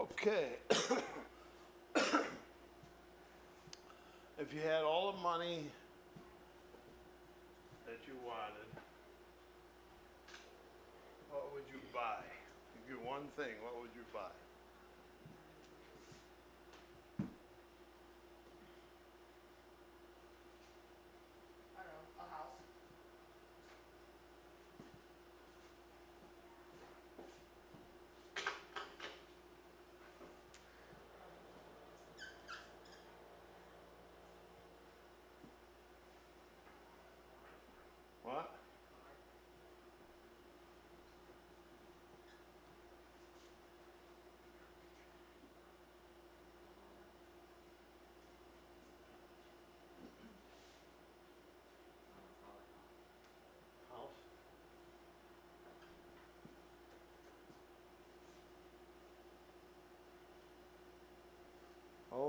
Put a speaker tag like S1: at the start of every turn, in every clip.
S1: Okay. if you had all the money that you wanted, what would you buy? If You get one thing, what would you buy?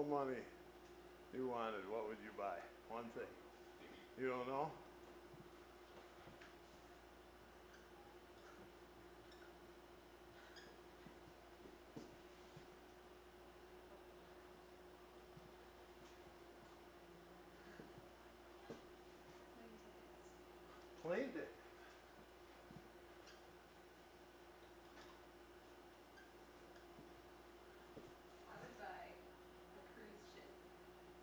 S1: The money you wanted, what would you buy? One thing. You don't know? Plane ticket.
S2: I would buy a cruise ship,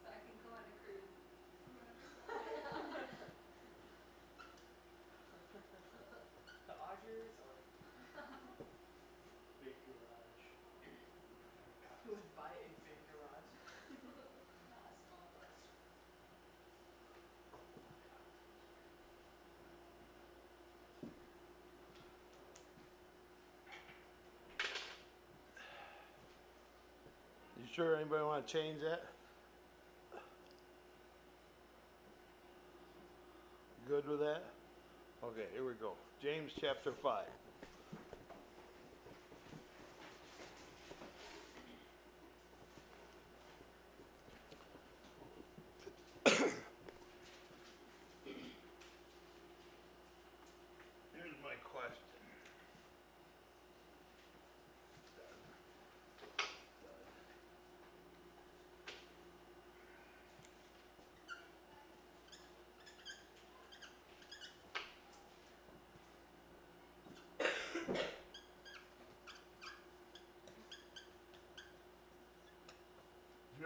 S2: so I can go on a cruise.
S3: The Odgers or
S4: Big garage.
S3: who would buy a big garage?
S2: Not a small place.
S1: You sure anybody want to change that? Good with that? Okay, here we go. James chapter 5. Here's my question.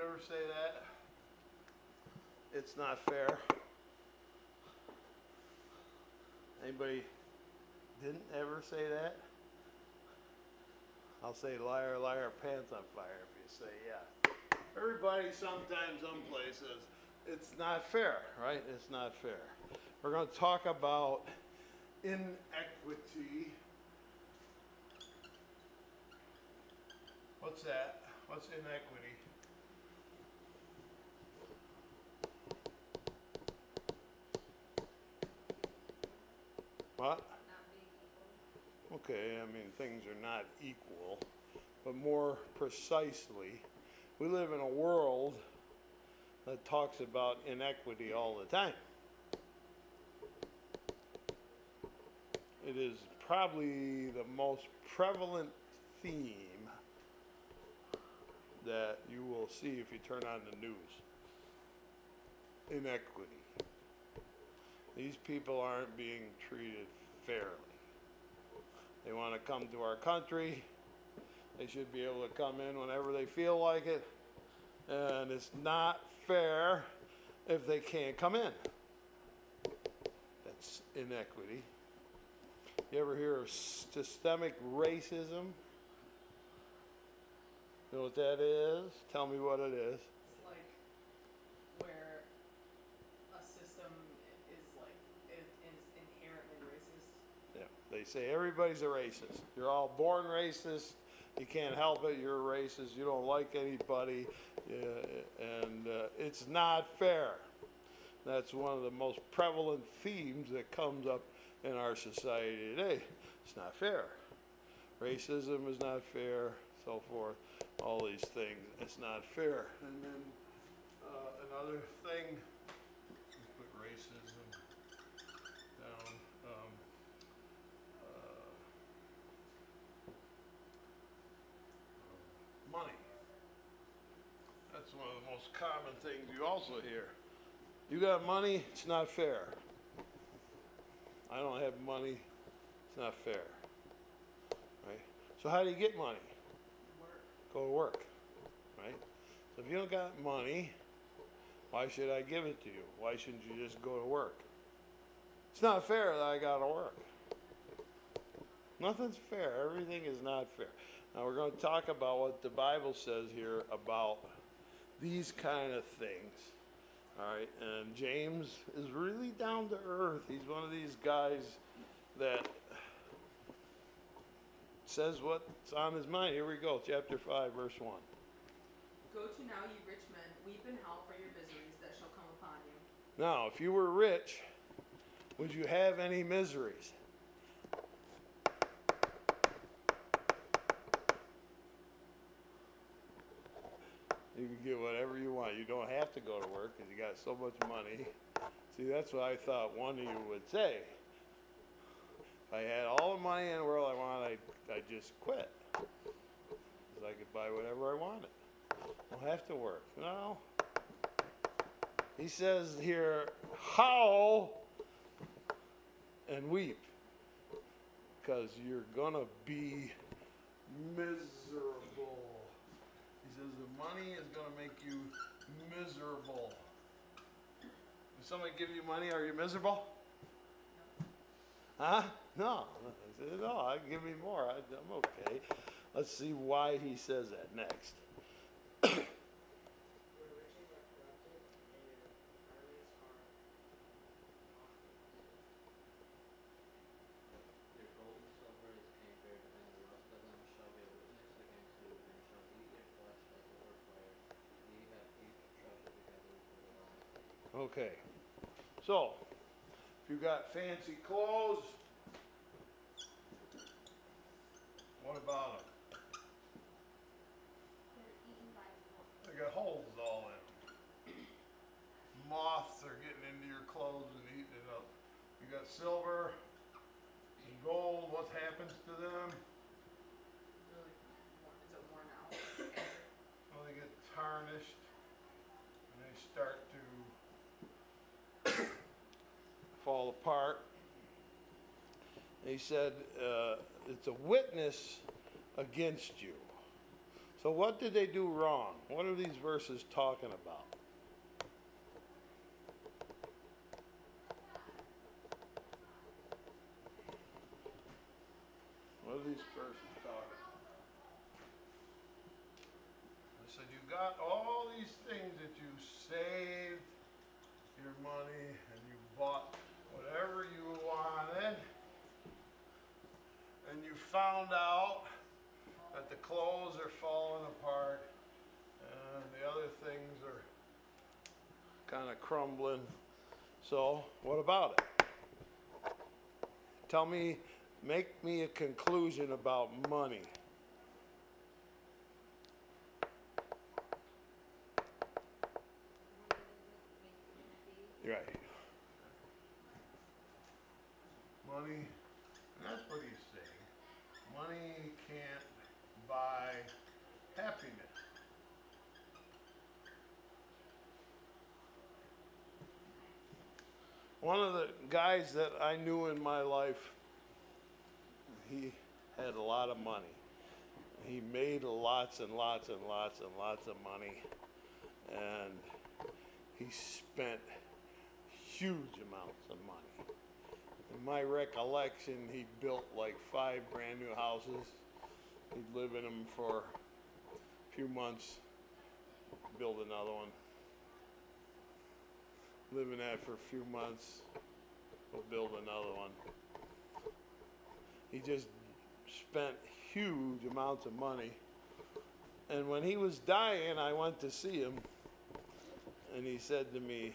S1: Ever say that? It's not fair. Anybody didn't ever say that? I'll say liar, liar, pants on fire if you say yeah. Everybody sometimes, some places, it's not fair, right? It's not fair. We're going to talk about inequity. What's that? What's inequity? Okay, I mean, things are not equal, but more precisely, we live in a world that talks about inequity all the time. It is probably the most prevalent theme that you will see if you turn on the news. Inequity. These people aren't being treated fairly. They want to come to our country. They should be able to come in whenever they feel like it. And it's not fair if they can't come in. That's inequity. You ever hear of systemic racism? You know what that is? Tell me what it is.
S3: It's like where a system i- is like is, is inherently racist.
S1: Yeah, they say everybody's a racist. You're all born racist. You can't help it. You're a racist. You don't like anybody, yeah, and uh, it's not fair. That's one of the most prevalent themes that comes up in our society today. It's not fair. Racism is not fair. So forth. All these things. It's not fair. And then uh, another thing. let's Put racism down. Um, uh, money. It's one of the most common things you also hear. You got money, it's not fair. I don't have money, it's not fair. Right? So how do you get money?
S3: Work.
S1: Go to work. Right? So if you don't got money, why should I give it to you? Why shouldn't you just go to work? It's not fair that I gotta work. Nothing's fair. Everything is not fair. Now we're going to talk about what the Bible says here about these kind of things. All right, and James is really down to earth. He's one of these guys that says what's on his mind. Here we go, chapter 5, verse 1.
S3: Go to now, ye rich men, weep and howl for your miseries that shall come upon you.
S1: Now, if you were rich, would you have any miseries? You can get whatever you want. You don't have to go to work because you got so much money. See, that's what I thought one of you would say. If I had all the money in the world I wanted, I'd, I'd just quit. Because I could buy whatever I wanted. Don't have to work. No. He says here, howl and weep. Because you're going to be miserable. The money is going to make you miserable. If somebody give you money, are you miserable? Huh? No. I said, no, I give me more. I, I'm okay. Let's see why he says that next.
S5: Your riches are corrupted, and your garments are
S6: Your gold and silver is cankered, and the rust of them shall be a witness against you, and shall eat your flesh as a wood fire. Ye have heaped treasure together for the last day.
S1: Okay. So, if you got fancy clothes, what about them?
S2: They're eaten by wolves.
S1: They got holes all in them. Moths are getting into your clothes and eating it up. You got silver and gold, what happens to them?
S3: Really, worn- it's a worn out.
S1: Well, they get tarnished and they start to fall apart. He said uh, it's a witness against you. So, what did they do wrong? What are these verses talking about? What are these verses talking about? I said, you got all these things that you saved your money and you bought whatever you wanted, and you found out that the clothes are falling apart and the other things are kind of crumbling. So, what about it? Tell me, make me a conclusion about money.
S2: Money doesn't make you happy.
S1: Right. Money, and that's what he's saying. Money can't buy happiness. One of the guys that I knew in my life, he had a lot of money. He made lots and lots and lots and lots of money. And he spent huge amounts of money. In my recollection, he built like five brand new houses. He'd live in them for a few months, build another one. Live in that for a few months, we'll build another one. He just spent huge amounts of money. And when he was dying, I went to see him and he said to me,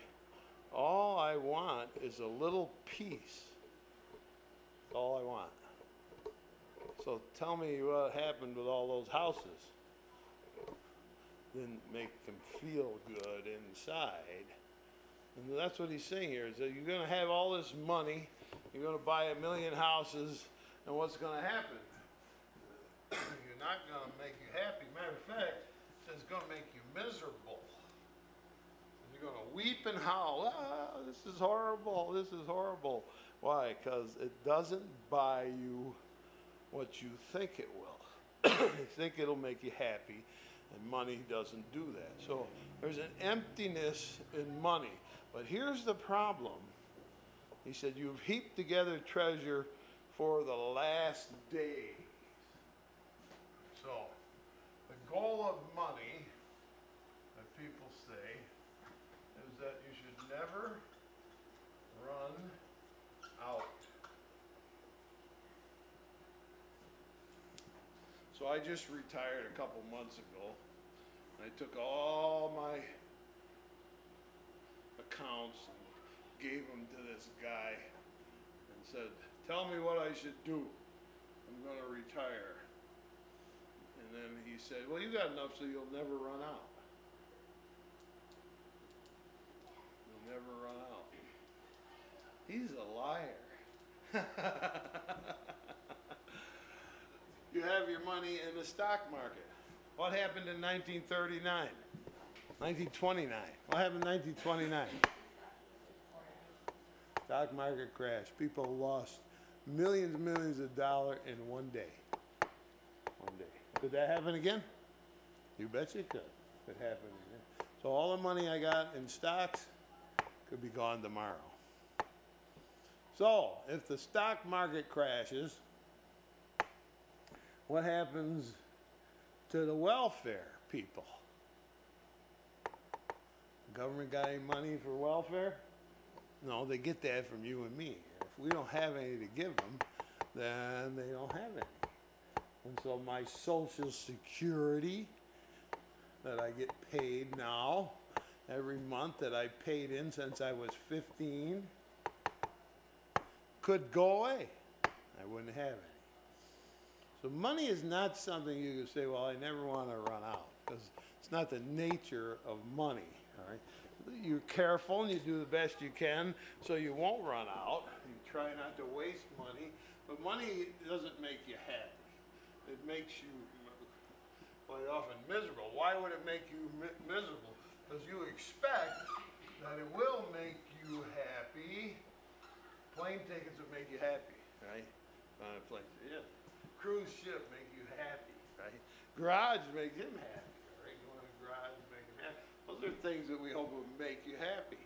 S1: All I want is a little peace. All I want. So tell me what happened with all those houses. Didn't make them feel good inside. And that's what he's saying here is that you're going to have all this money, you're going to buy a million houses, and what's going to happen? you're not going to make you happy. Matter of fact, it's going to make you miserable. You're gonna weep and howl. Ah, this is horrible. This is horrible. Why? Because it doesn't buy you what you think it will. you think it'll make you happy, and money doesn't do that. So there's an emptiness in money. But here's the problem. He said, You've heaped together treasure for the last days. So, the goal of money, that people say, is that you should never run out. So I just retired a couple months ago. I took all my and gave them to this guy and said, Tell me what I should do. I'm going to retire. And then he said, Well, you got enough so you'll never run out. You'll never run out. He's a liar. you have your money in the stock market. What happened in 1939? 1929. What happened in 1929? Stock market crash. People lost millions and millions of dollars in one day. One day. Could that happen again? You bet you could. Could happen again. So all the money I got in stocks could be gone tomorrow. So if the stock market crashes, what happens to the welfare people? Government got any money for welfare? No, they get that from you and me. If we don't have any to give them, then they don't have any. And so my Social Security that I get paid now every month that I paid in since I was 15 could go away. I wouldn't have any. So money is not something you can say, well, I never want to run out because it's not the nature of money. All right, you're careful and you do the best you can so you won't run out. You try not to waste money, but money doesn't make you happy. It makes you quite often miserable. Why would it make you mi- miserable? Because you expect that it will make you happy. Plane tickets would make you happy, right? On a plane, yeah. Cruise ship make you happy, right? Garage makes him happy, right? You want a garage, make him happy. Those are things that we hope will make you happy.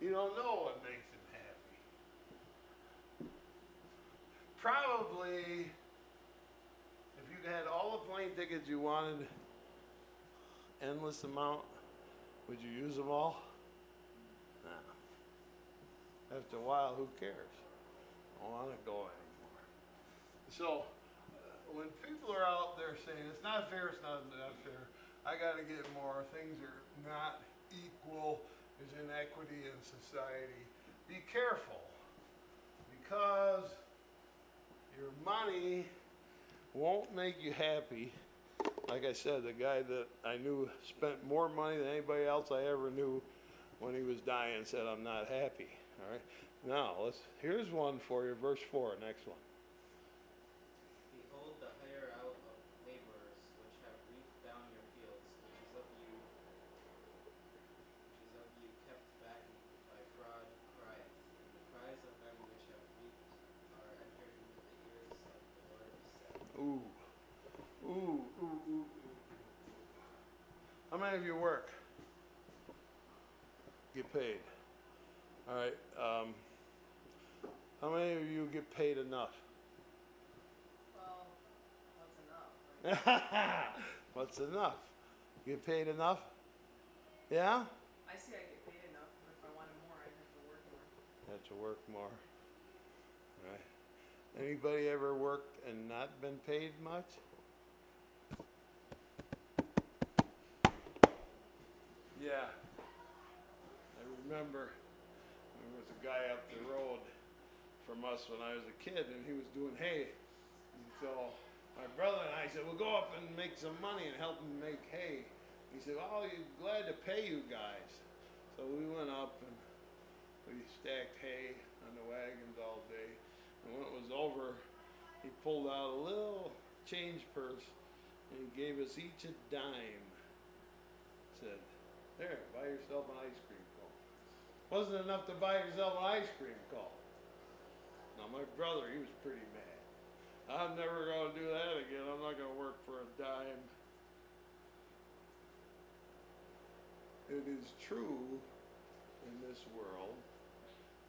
S1: You don't know what makes him happy. Probably, if you had all the plane tickets you wanted, endless amount, would you use them all? No. After a while, who cares? I don't want to go anymore. So, when people are out there saying it's not fair, it's not, not fair, I got to get more, things are not equal, there's inequity in society, be careful because your money won't make you happy. Like I said, the guy that I knew spent more money than anybody else I ever knew when he was dying said, I'm not happy. All right. Now, let's, here's one for you, verse 4, next one.
S6: Behold the hire out of laborers which have reaped down your fields, which is of you which is of you kept back by fraud crieth, and the cries of them which have reaped are entered into the ears of the Lord said.
S1: Ooh. Ooh, ooh, ooh, ooh. Many of you work? Get paid. All right. Um, how many of you get paid enough?
S3: Well, what's enough? Like,
S1: What's enough? Get paid enough? Yeah?
S3: I see I get paid enough, but if I wanted more, I'd have to work more.
S1: Have to work more. All right. Anybody ever worked and not been paid much? Yeah. I remember there was a guy up the road from us when I was a kid and he was doing hay. And so my brother and I said, We'll go up and make some money and help him make hay. He said, Oh, he's glad to pay you guys. So we went up and we stacked hay on the wagons all day. And when it was over, he pulled out a little change purse and gave us each a dime. Said, There, buy yourself an ice cream cone. Wasn't enough to buy yourself an ice cream cone. Now my brother, he was pretty mad. I'm never gonna do that again. I'm not gonna work for a dime. It is true in this world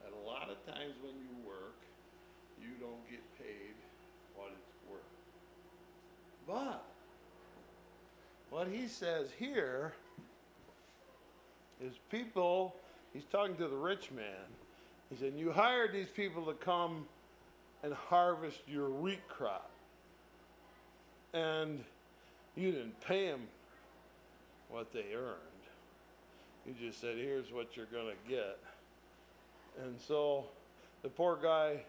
S1: that a lot of times when you work, you don't get paid what it's worth. But what he says here is people, he's talking to the rich man. He said, You hired these people to come and harvest your wheat crop. And you didn't pay them what they earned. You just said, Here's what you're going to get. And so the poor guy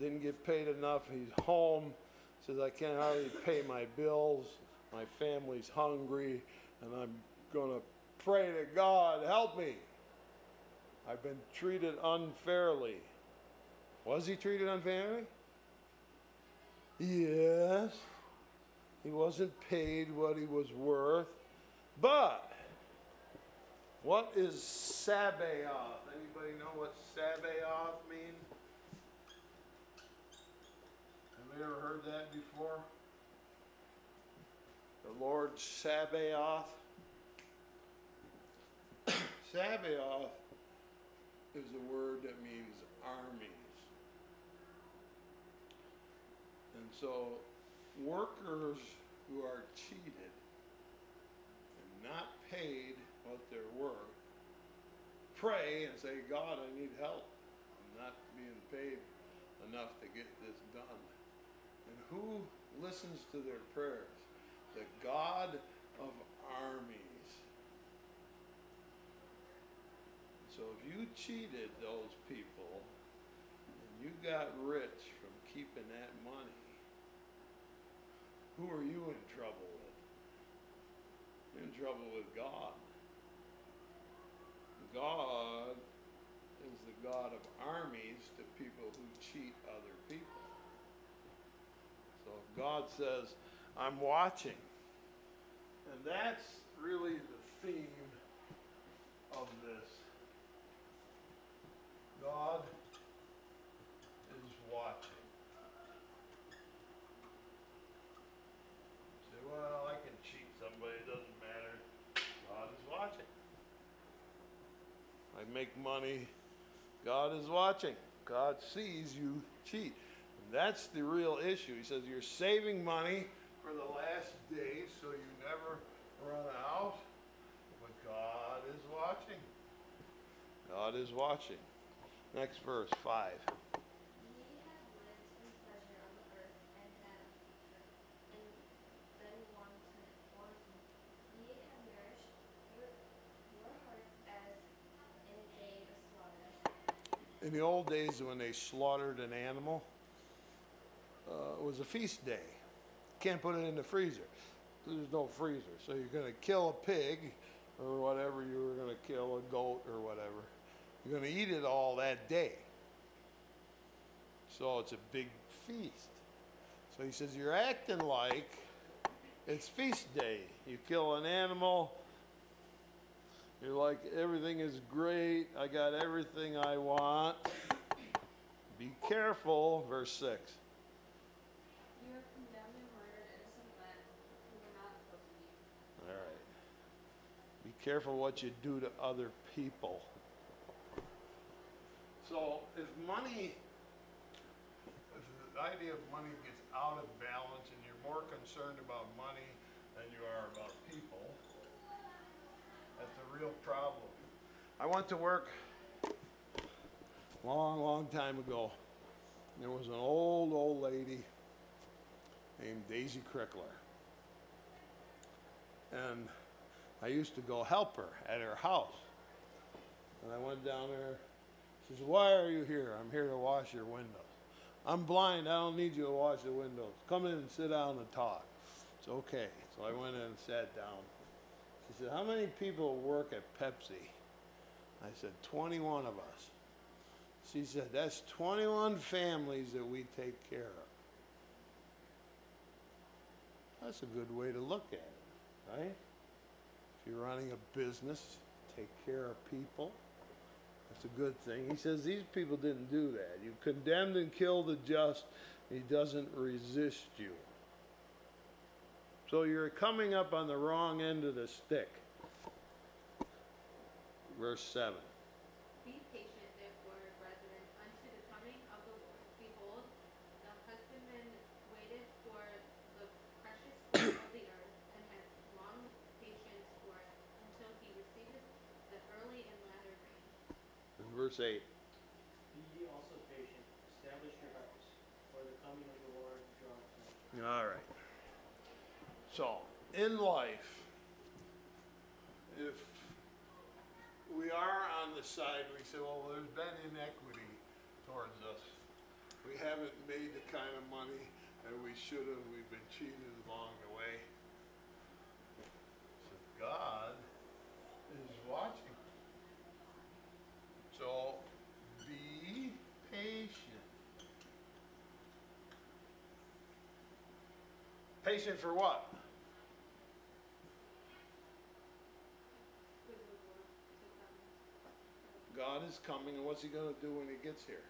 S1: didn't get paid enough. He's home, says, I can't hardly pay my bills. My family's hungry, and I'm going to pray to God, help me. I've been treated unfairly. Was he treated unfairly? Yes. He wasn't paid what he was worth. But what is Sabaoth? Anybody know what Sabaoth means? Have you ever heard that before? The Lord Sabaoth. Sabaoth is a word that means armies. And so, workers who are cheated and not paid what they're worth pray and say, God, I need help. I'm not being paid enough to get this done. And who listens to their prayers? The God of armies. So if you cheated those people and you got rich from keeping that money, who are you in trouble with? You're in trouble with God. God is the God of armies to people who cheat other people. So God says, I'm watching. And that's really the theme of this. God is watching. Say, well, I can cheat somebody, it doesn't matter. God is watching. I make money, God is watching. God sees you cheat. And that's the real issue. He says you're saving money for the last days so you never run out. But God is watching. God is watching. Next verse, 5.
S2: Ye have lived in the earth, and have and been wanton, wanton. Ye have nourished your, your hearts as in a day of slaughter.
S1: In the old days, when they slaughtered an animal, uh, it was a feast day. Can't put it in the freezer. There's no freezer. So you're going to kill a pig or whatever you were going to kill, a goat or whatever. You're going to eat it all that day. So it's a big feast. So he says, You're acting like it's feast day. You kill an animal. You're like, everything is great. I got everything I want. Be careful. Verse 6.
S2: You have condemned and murdered innocent men who were not supposed to be.
S1: All right. Be careful what you do to other people. So, if money, if the idea of money gets out of balance and you're more concerned about money than you are about people, that's a real problem. I went to work long, long time ago. There was an old, old lady named Daisy Crickler. And I used to go help her at her house. And I went down there. She says, Why are you here? I'm here to wash your windows. I'm blind. I don't need you to wash the windows. Come in and sit down and talk. It's okay. So I went in and sat down. She said, How many people work at Pepsi? I said, 21 of us. She said, That's 21 families that we take care of. That's a good way to look at it, right? If you're running a business, take care of people. It's a good thing. He says these people didn't do that. You condemned and killed the just. He doesn't resist you. So you're coming up on the wrong end of the stick. Verse 7.
S7: Be patient, therefore, brethren, unto the coming of the Lord. Behold, the husbandman waited for the precious fruit of the earth, and had long patience for it, until he receiveth the early and latter rain.
S1: In verse 8.
S4: Be ye also patient, establish your hearts, for the coming of the Lord draweth nigh.
S1: All right. So, in life, if we are on the side, we say, well, there's been inequity towards us. We haven't made the kind of money that we should have. We've been cheated along the way. So God is watching. So be patient. Patient for what? God is coming, and what's he going to do when he gets here?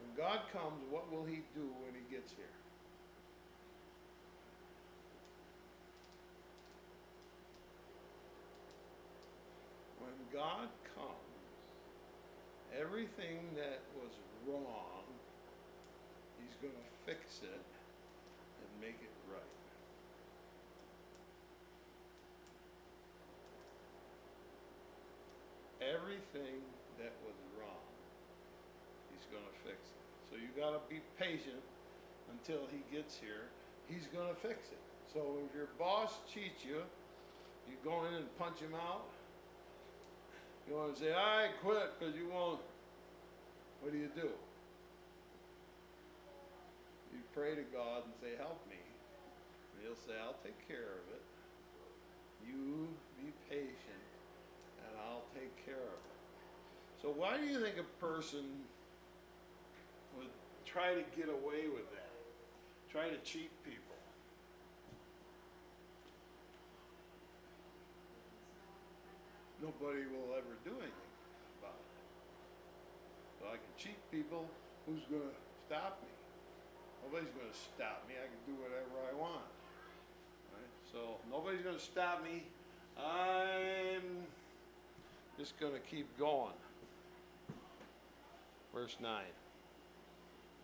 S1: When God comes, what will he do when he gets here? When God comes, everything that was wrong, he's going to fix it and make it right. everything that was wrong, he's going to fix it. So you got to be patient until he gets here. He's going to fix it. So if your boss cheats you, you go in and punch him out. You want to say, I quit because you won't. What do you do? Pray to God and say, Help me. And he'll say, I'll take care of it. You be patient and I'll take care of it. So why do you think a person would try to get away with that? Try to cheat people? Nobody will ever do anything about it. So I can cheat people. Who's going to stop me? Nobody's going to stop me. I can do whatever I want. Right? So nobody's going to stop me. I'm just going to keep going. Verse 9.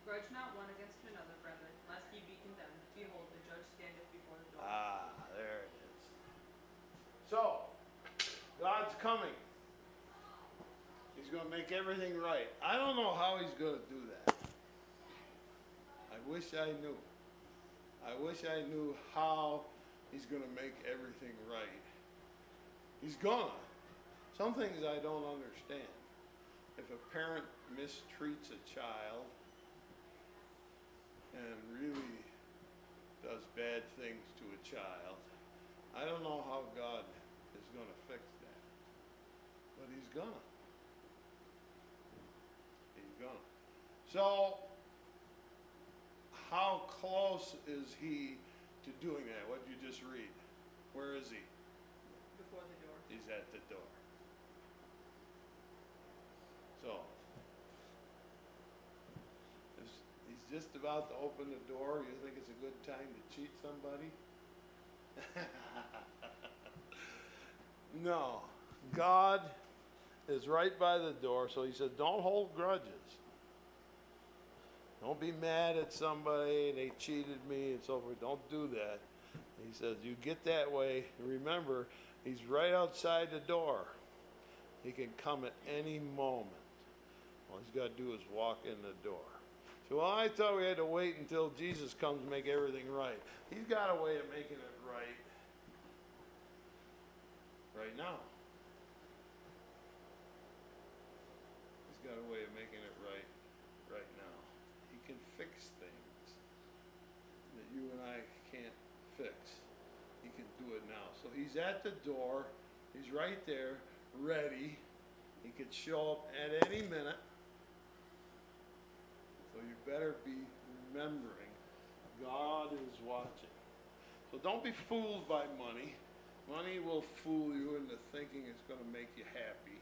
S3: Grudge not one against another, brethren, lest ye be condemned. Behold, the judge standeth before the door.
S1: Ah, there it is. So, God's coming. He's going to make everything right. I don't know how he's going to do that. Wish I knew. I wish I knew how he's going to make everything right. He's gone. Some things I don't understand. If a parent mistreats a child and really does bad things to a child, I don't know how God is going to fix that. But He's gonna. He's gonna. So, how close is He to doing that? What did you just read? Where is He?
S3: Before the door.
S1: He's at the door. So, if he's just about to open the door, you think it's a good time to cheat somebody? no. God is right by the door, so he said, don't hold grudges. Don't be mad at somebody, they cheated me and so forth. Don't do that. He says, you get that way. Remember, he's right outside the door. He can come at any moment. All he's got to do is walk in the door. So, I thought we had to wait until Jesus comes to make everything right. He's got a way of making it right right now. He's got a way of making it right right now. He can fix things that you and I can't fix. He can do it now. So he's at the door. He's right there, ready. He could show up at any minute. So you better be remembering God is watching. So don't be fooled by money. Money will fool you into thinking it's gonna make you happy,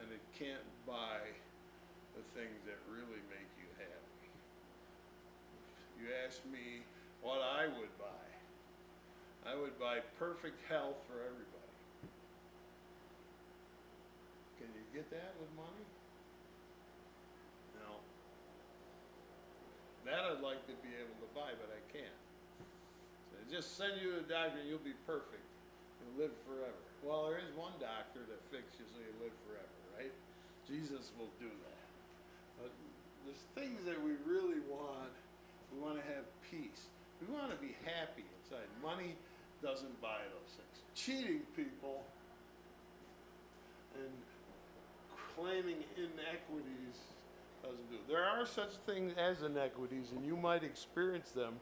S1: and it can't buy the things that really make you happy. You ask me what I would buy. I would buy perfect health for everybody. Can you get that with money? No. That I'd like to be able to buy, but I can't. They just send you to the doctor and you'll be perfect. You'll live forever. Well, there is one doctor that fixes you so you live forever, right? Jesus will do that. But there's things that we really want. We want to have peace. We want to be happy inside. Money doesn't buy those things. Cheating people and claiming inequities doesn't do. There are such things as inequities, and you might experience them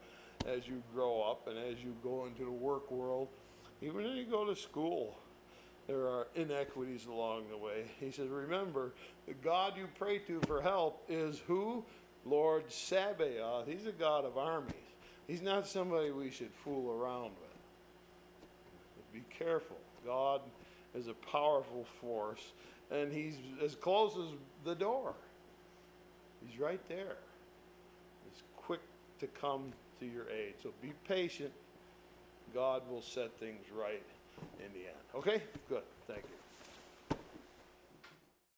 S1: as you grow up and as you go into the work world. Even when you go to school, there are inequities along the way. He says, Remember, the God you pray to for help is who? Lord Sabaoth. He's a God of armies. He's not somebody we should fool around with. Be careful. God is a powerful force, and He's as close as the door. He's right there. He's quick to come to your aid. So be patient. God will set things right in the end. Okay? Good. Thank you.